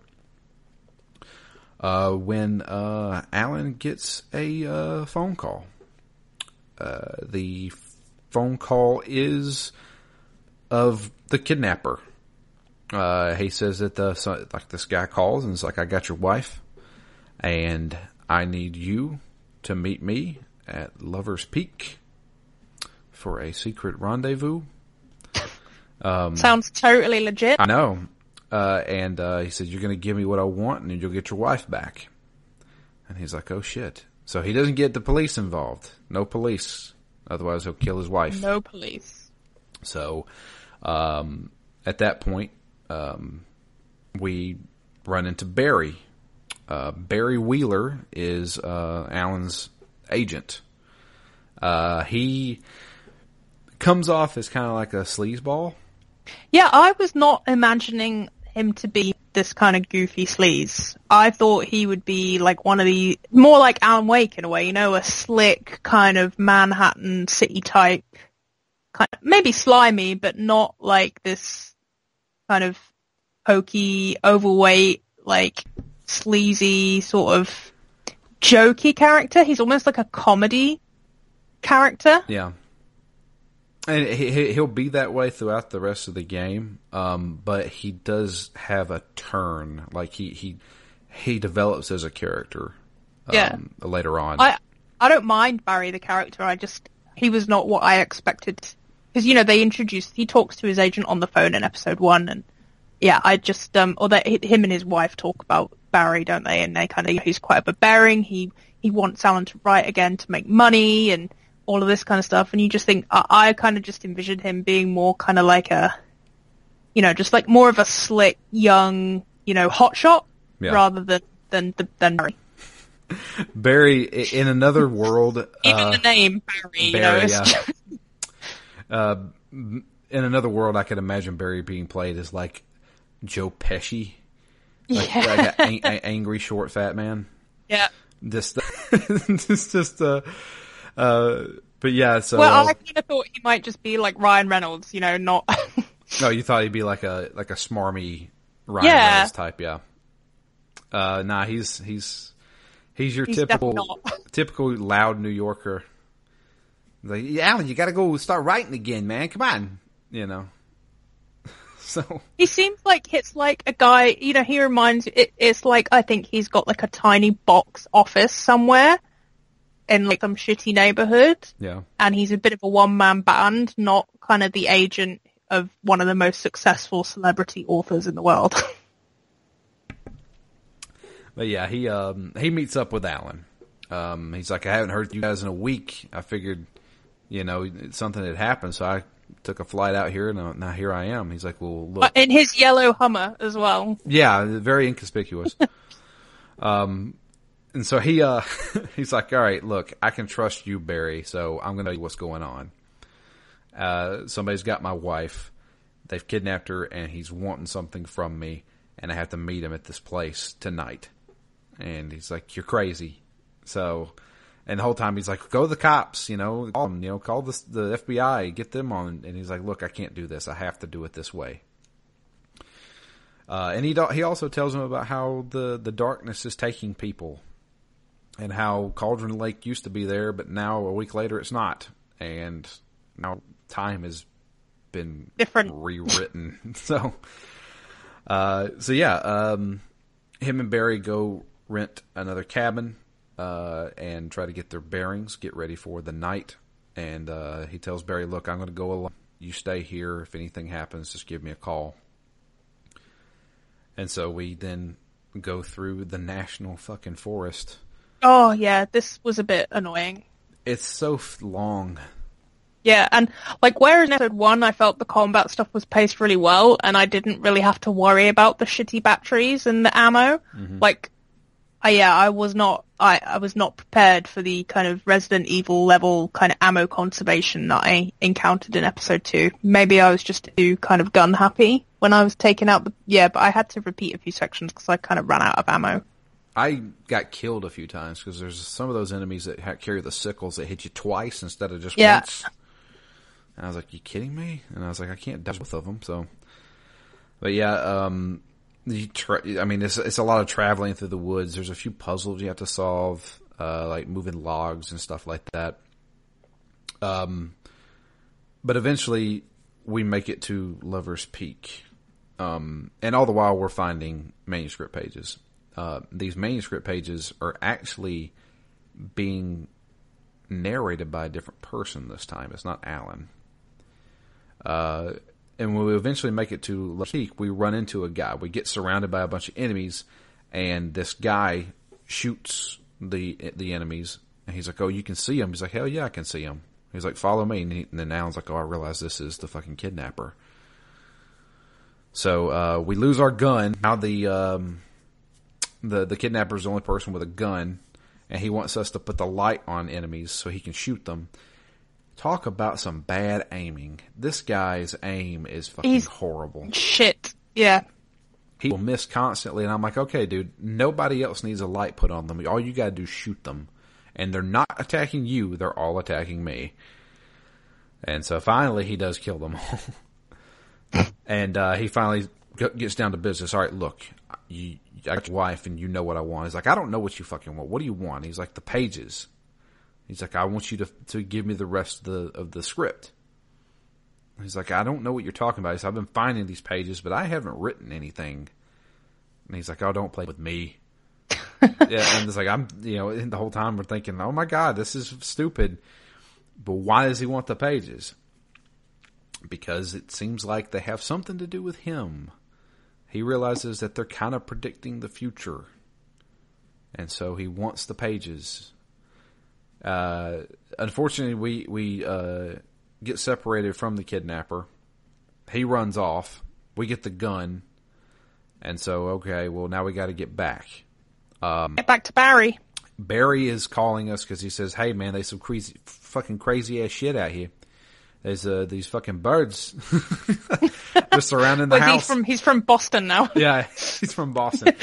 Uh, when, uh, Alan gets a, uh, phone call. Uh, the phone call is of the kidnapper. He says that the so, like this guy calls and it's like, "I got your wife, and I need you to meet me at Lovers Peak for a secret rendezvous." Sounds totally legit. I know, uh, and uh, he said, "You're going to give me what I want, and you'll get your wife back." And he's like, "Oh shit!" So he doesn't get the police involved. No police, otherwise he'll kill his wife. No police. So, um, at that point, um, we run into Barry. Uh, Barry Wheeler is uh, Alan's agent. Uh, he comes off as kind of like a sleazeball. Yeah, I was not imagining him to be this kind of goofy sleaze. I thought he would be like one of the more like Alan Wake in a way, you know, a slick kind of Manhattan city type, kind of, maybe slimy, but not like this kind of pokey, overweight, like sleazy sort of jokey character. He's almost like a comedy character. Yeah. And he, he'll be that way throughout the rest of the game, um, but he does have a turn. Like he he he develops as a character. Um, Yeah. Later on. I I don't mind Barry the character. I just he was not what I expected because you know they introduced he talks to his agent on the phone in episode one and yeah I just um or that him and his wife talk about Barry don't they and they kind of he's quite overbearing he he wants Alan to write again to make money and all of this kind of stuff and you just think I, I kind of just envisioned him being more kind of like a you know just like more of a slick young you know hotshot Yeah. rather than than than Barry. Barry in another world. Even uh, the name Barry, you know, Barry, yeah. uh, in another world, I could imagine Barry being played as like Joe Pesci, like, Yeah. like an angry short fat man. yeah. Just, just, just, uh, uh, but yeah. So, Well, I kind of thought he might just be like Ryan Reynolds, you know, not. no, you thought he'd be like a like a smarmy Ryan Yeah. Reynolds type, yeah. Uh, nah, he's he's he's your He's typical typical loud New Yorker. Like, yeah, Alan, you got to go start writing again, man. Come on, you know. so he seems like it's like a guy, you know, he reminds. It, it's like I think he's got like a tiny box office somewhere in like some shitty neighborhood, yeah, and he's a bit of a one man band, not kind of the agent of one of the most successful celebrity authors in the world. but yeah, he um he meets up with Alan, Um, he's like, I haven't heard you guys in a week. I figured, you know, something had happened, so I took a flight out here, and uh, now here I am. He's like, well, look, In his yellow Hummer as well. yeah, very inconspicuous. um, and so he, uh, he's like, all right, look, I can trust you, Barry, so I'm going to tell you what's going on. Uh, somebody's got my wife. They've kidnapped her and he's wanting something from me and I have to meet him at this place tonight. And he's like, you're crazy. So, and the whole time he's like, go to the cops, you know, call them, you know, call the, the FBI, get them on. And he's like, look, I can't do this. I have to do it this way. Uh, and he he also tells him about how the, the darkness is taking people, and how Cauldron Lake used to be there, but now a week later it's not, and now time has been Different. rewritten. so, uh, so yeah, um, him and Barry go rent another cabin uh, and try to get their bearings, get ready for the night. And uh, he tells Barry, "Look, I'm going to go alone. You stay here. If anything happens, just give me a call." And so we then go through the national fucking forest. Oh yeah, this was a bit annoying. It's so long. Yeah, and like whereas in episode one I felt the combat stuff was paced really well and I didn't really have to worry about the shitty batteries and the ammo. Mm-hmm. Like I yeah, I was not I, I was not prepared for the kind of Resident Evil level kind of ammo conservation that I encountered in episode two. Maybe I was just too kind of gun happy when I was taking out the yeah, but I had to repeat a few sections because I kind of ran out of ammo. I got killed a few times because there's some of those enemies that ha- carry the sickles that hit you twice instead of just Yeah. once. And I was like, "You kidding me?" And I was like, "I can't dodge both of them." So, but yeah, um, you I mean, it's it's a lot of traveling through the woods. There's a few puzzles you have to solve, uh, like moving logs and stuff like that. Um, but eventually we make it to Lover's Peak. Um, and all the while we're finding manuscript pages. Uh, these manuscript pages are actually being narrated by a different person this time. It's not Alan. Uh, and when we eventually make it to Lover's we run into a guy. We get surrounded by a bunch of enemies, and this guy shoots the the enemies. And he's like, "Oh, you can see him." He's like, "Hell yeah, I can see him." He's like, "Follow me." And, he, and then Alan's like, "Oh, I realize this is the fucking kidnapper." So uh, we lose our gun. Now the um, the the kidnapper is the only person with a gun, and he wants us to put the light on enemies so he can shoot them. Talk about some bad aiming. This guy's aim is fucking He's- horrible. Shit. Yeah. He will miss constantly, and I'm like, okay, dude, nobody else needs a light put on them. All you gotta do is shoot them, and they're not attacking you; they're all attacking me. And so finally, he does kill them all, and uh, he finally gets down to business. All right, look, you, I got your wife, and you know what I want. He's like, I don't know what you fucking want. What do you want? He's like, the pages. He's like, I want you to to give me the rest of the of the script. He's like, I don't know what you're talking about. He's said, I've been finding these pages, but I haven't written anything. And he's like, Oh, don't play with me. yeah, and it's like I'm, you know, the whole time we're thinking, Oh my god, this is stupid. But why does he want the pages? Because it seems like they have something to do with him. He realizes that they're kind of predicting the future, and so he wants the pages. Uh, unfortunately, we we uh, get separated from the kidnapper. He runs off. We get the gun, and so okay, well now we got to get back. Get back to Barry. Barry is calling us because he says, "Hey man, there's some crazy, fucking crazy ass shit out here. There's uh, these fucking birds just surrounding the But he's house." from he's from Boston now. yeah, he's from Boston.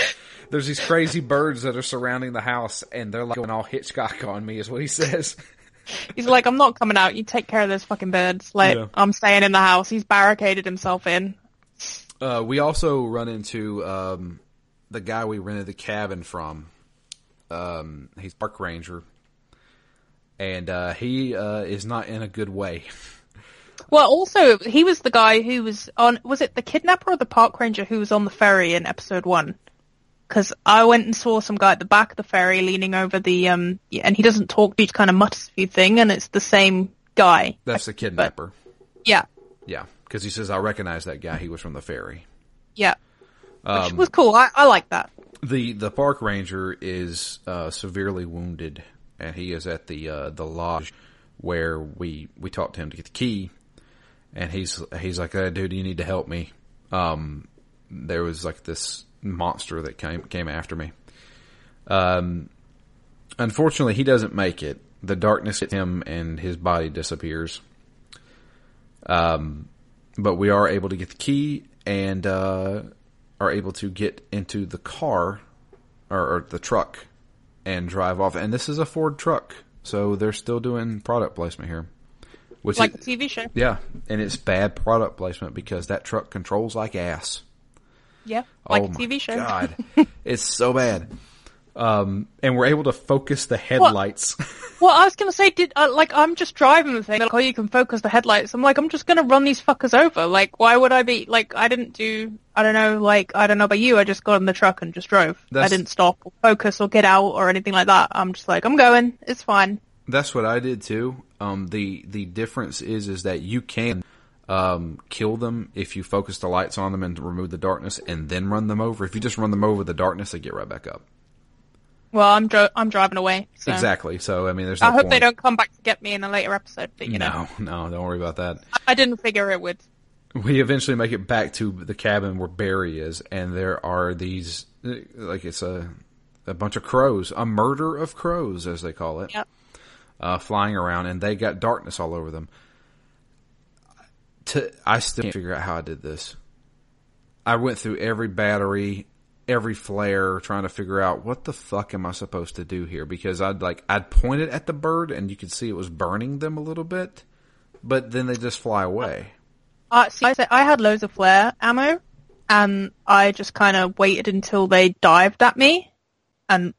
There's these crazy birds that are surrounding the house, and they're like going all Hitchcock on me, is what he says. He's like, I'm not coming out. You take care of those fucking birds. Like, Yeah. I'm staying in the house. He's barricaded himself in. Uh, we also run into um, the guy we rented the cabin from. Um, he's park ranger, and uh, he uh, is not in a good way. Well, also, he was the guy who was on, was it the kidnapper or the park ranger who was on the ferry in episode one? Because I went and saw some guy at the back of the ferry leaning over the, um, and he doesn't talk, he just kind of mutters a few thing, and it's the same guy. That's the kidnapper. Yeah, Yeah, because he says I recognize that guy. He was from the ferry. yeah. Um, Which was cool. I, I like that. the The park ranger is uh, severely wounded, and he is at the uh, the lodge where we we talked to him to get the key, and he's he's like, hey, "Dude, you need to help me." Um, there was like this monster that came came after me. Um, unfortunately, he doesn't make it. The darkness hits him, and his body disappears. Um, but we are able to get the key and uh, are able to get into the car or, or the truck and drive off. And this is a Ford truck, so they're still doing product placement here. Which Like is- a TV show. yeah, and it's bad product placement because that truck controls like ass. Yeah. Like oh a TV show. God, it's so bad. Um, and we're able to focus the headlights. Well, I was gonna say, did uh, like I'm just driving the thing. Like, oh, you can focus the headlights. I'm like, I'm just gonna run these fuckers over. Like, why would I be like? I didn't do. I don't know. Like, I don't know about you. I just got in the truck and just drove. I didn't stop or focus or get out or anything like that. I'm just like, I'm going. It's fine. That's what I did too. Um, the the difference is is that you can um, kill them if you focus the lights on them and remove the darkness, and then run them over. If you just run them over the darkness, they get right back up. Well, I'm dro- I'm driving away. So. Exactly. So I mean, there's. No I hope point. they don't come back to get me in a later episode. But you know, No, no, don't worry about that. I didn't figure it would. We eventually make it back to the cabin where Barry is, and there are these like it's a a bunch of crows, a murder of crows, as they call it. Yep. Uh, flying around, and they got darkness all over them. To, I still can't figure out how I did this. I went through every battery, every flare, trying to figure out what the fuck am I supposed to do here? Because I'd like I'd point it at the bird, and you could see it was burning them a little bit, but then they just fly away. Uh, see, I said I had loads of flare ammo, and I just kind of waited until they dived at me, and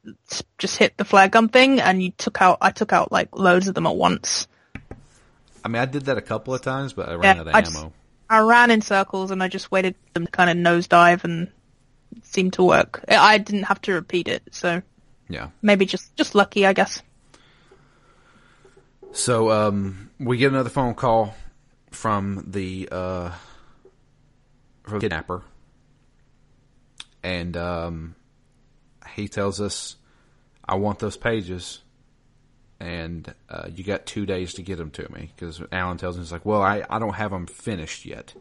just hit the flare gun thing, and you took out. I took out like loads of them at once. I mean, I did that a couple of times, but I ran Yeah, out of I ammo. just- I ran in circles, and I just waited for them to kind of nosedive, and it seemed to work. I I didn't have to repeat it, so Yeah. maybe just just lucky, I guess. So um, we get another phone call from the uh, from the kidnapper, and um, he tells us, "I want those pages, and uh, you got two days to get them to me." Because Alan tells him, "He's like, well, I, I don't have them finished yet,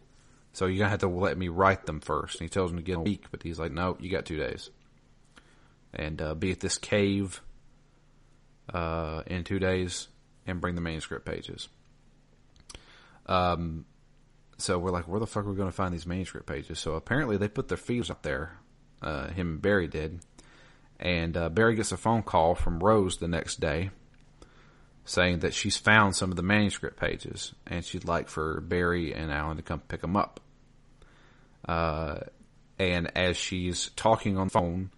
so you're gonna have to let me write them first. And he tells him to get a week, but he's like, "No, you got two days, and uh, be at this cave." Uh, in two days, and bring the manuscript pages. Um, so we're like, where the fuck are we going to find these manuscript pages? So apparently they put their feeds up there. Uh, him and Barry did, and uh, Barry gets a phone call from Rose the next day, saying that she's found some of the manuscript pages, and she'd like for Barry and Alan to come pick them up. Uh, and as she's talking on the phone,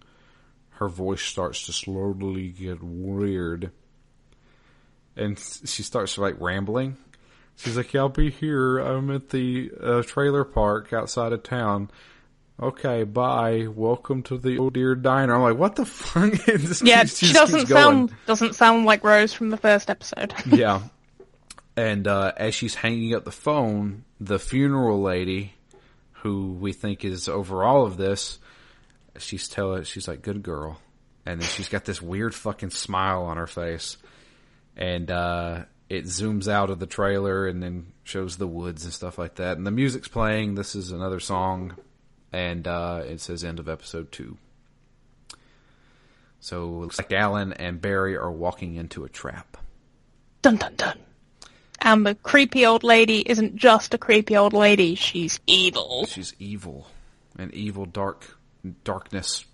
her voice starts to slowly get weird and she starts like rambling. She's like, yeah, "I'll be here. I'm at the uh, trailer park outside of town." Okay, bye. Welcome to the Oh Deer Diner. I'm like, what the fuck? Yeah, keeps- she doesn't sound doesn't sound like Rose from the first episode. yeah. And uh, as she's hanging up the phone, the funeral lady, who we think is over all of this, she's telling, she's like, "Good girl," and then she's got this weird fucking smile on her face, and uh, it zooms out of the trailer and then shows the woods and stuff like that, and the music's playing. This is another song, and uh, it says "End of episode two. So it looks like Alan and Barry are walking into a trap. Dun dun dun. And the creepy old lady isn't just a creepy old lady, she's evil. She's evil, an evil dark darkness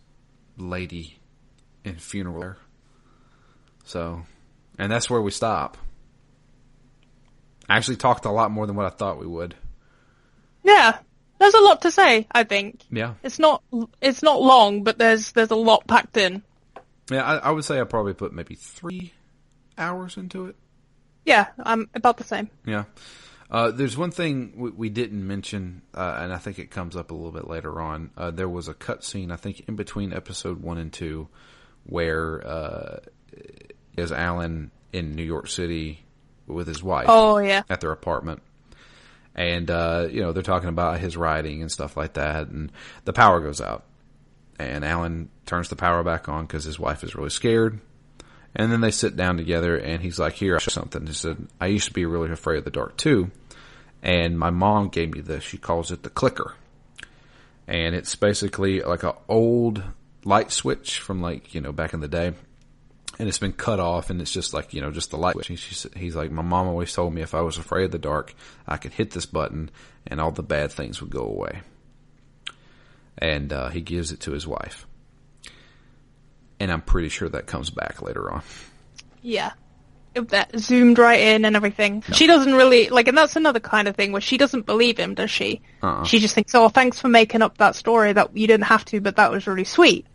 lady in funeral. So, and that's where we stop. I actually talked a lot more than what I thought we would. Yeah. There's a lot to say, I think. Yeah, It's not it's not long, but there's there's a lot packed in. yeah. I, I would say I probably put maybe three hours into it. Yeah, I'm about the same. Yeah. Uh, there's one thing we, we didn't mention, uh, and I think it comes up a little bit later on. Uh, there was a cut scene, I think, in between episode one and two, where uh, is Alan in New York City with his wife Oh yeah. at their apartment, and uh, you know they're talking about his writing and stuff like that, and the power goes out, and Alan turns the power back on because his wife is really scared, And then they sit down together and he's like, here, I'll show something. He said, I used to be really afraid of the dark too. And my mom gave me this. She calls it the clicker. And it's basically like an old light switch from like, you know, back in the day. And it's been cut off and it's just like, you know, just the light switch. He's, he's like, my mom always told me if I was afraid of the dark, I could hit this button and all the bad things would go away. And, uh, he gives it to his wife. And I'm pretty sure that comes back later on. Yeah. That zoomed right in and everything. She doesn't really, like, and that's another kind of thing where she doesn't believe him, does she? Uh-uh. She just thinks, oh, thanks for making up that story that you didn't have to, but that was really sweet.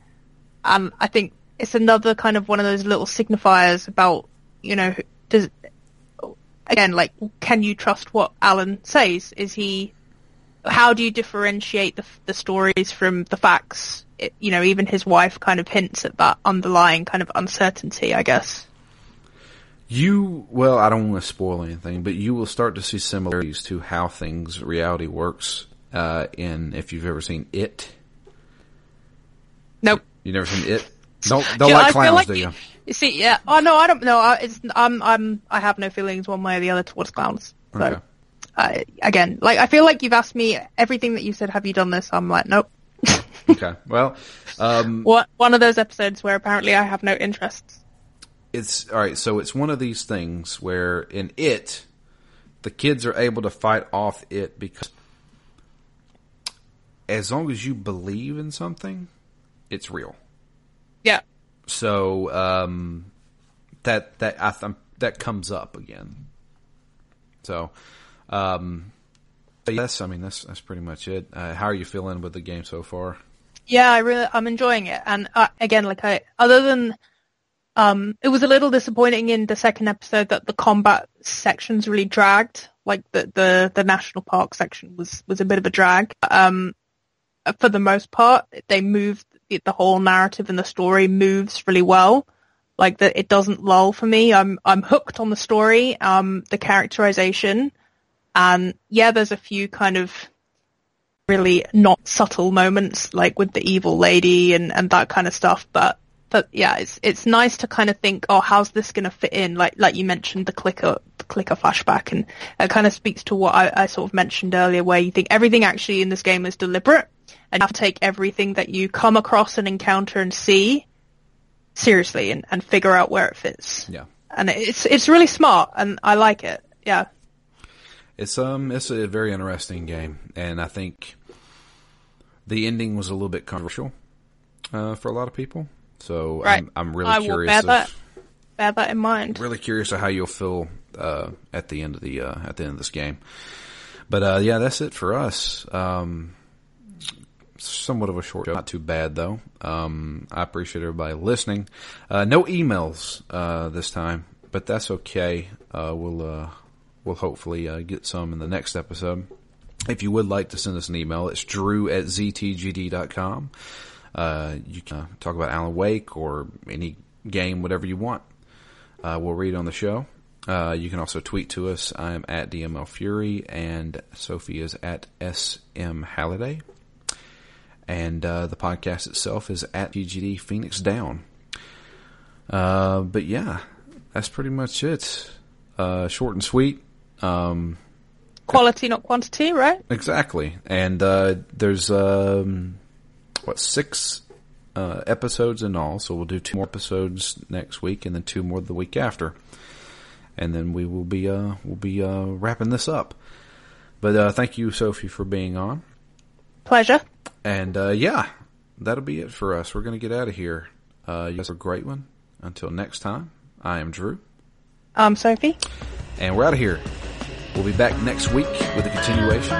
And I think it's another kind of one of those little signifiers about, you know, does, again, like, can you trust what Alan says? Is he, how do you differentiate the, the stories from the facts? It, you know, even his wife kind of hints at that underlying kind of uncertainty, I guess. You, well, I don't want to spoil anything, but you will start to see similarities to how things, reality works, uh, in, if you've ever seen It. Nope. You never seen It? Don't, don't I like feel clowns, like do you? You see, yeah. Oh no, I don't know. I, it's I'm I'm I have no feelings one way or the other towards clowns. So, Okay. I again, like I feel like you've asked me everything that you said. Have you done this? I'm like, nope. Okay. Well, um, What one of those episodes where apparently I have no interests. it's all right. So it's one of these things where in it, the kids are able to fight off it because as long as you believe in something, it's real. Yeah. So um, that that I th- that comes up again. So, um, yes, I mean that's that's pretty much it. Uh, how are you feeling with the game so far? Yeah, I really, I'm enjoying it. And uh, again, like I, other than, um, it was a little disappointing in the second episode that the combat sections really dragged. Like the, the, the national park section was, was a bit of a drag. Um, for the most part, they moved, the, the whole narrative and the story moves really well. Like that, it doesn't lull for me. I'm, I'm hooked on the story, um, the characterization. And yeah, there's a few kind of, really not subtle moments like with the evil lady and, and that kind of stuff. But, but yeah, it's, it's nice to kind of think, oh, how's this going to fit in? Like, like you mentioned the clicker, the clicker flashback and it kind of speaks to what I, I sort of mentioned earlier where you think everything actually in this game is deliberate and you have to take everything that you come across and encounter and see seriously and, and figure out where it fits. Yeah. And it's, it's really smart and I like it. Yeah. It's um it's a very interesting game, and I think the ending was a little bit controversial uh, for a lot of people. So Right. I'm I'm really I curious bear of, that, bear that in mind. really curious of how you'll feel uh, at the end of the uh, at the end of this game. But uh, yeah, that's it for us. Um, somewhat of a short show, not too bad though. Um, I appreciate everybody listening. Uh, no emails uh, this time, but that's okay. Uh, we'll uh, we'll hopefully uh, get some in the next episode. If you would like to send us an email, it's drew at ztgd.com. Uh, you can uh, talk about Alan Wake or any game, whatever you want. We'll read on the show. Uh, you can also tweet to us. I'm at DML Fury and Sophie is at SM Halliday. And uh, the podcast itself is at GGD Phoenix Down. Uh, but yeah, that's pretty much it. Uh, short and sweet. Um, Quality, not quantity, right? Exactly. And uh, there's um, what six uh, episodes in all, so we'll do two more episodes next week, and then two more the week after, and then we will be uh, we'll be uh, wrapping this up. But uh, thank you, Sophie, for being on, Pleasure. And uh, yeah, that'll be it for us. We're gonna get out of here. Uh, you guys are a great one. Until next time, I am Drew, I'm Sophie. and we're out of here. We'll be back next week with a continuation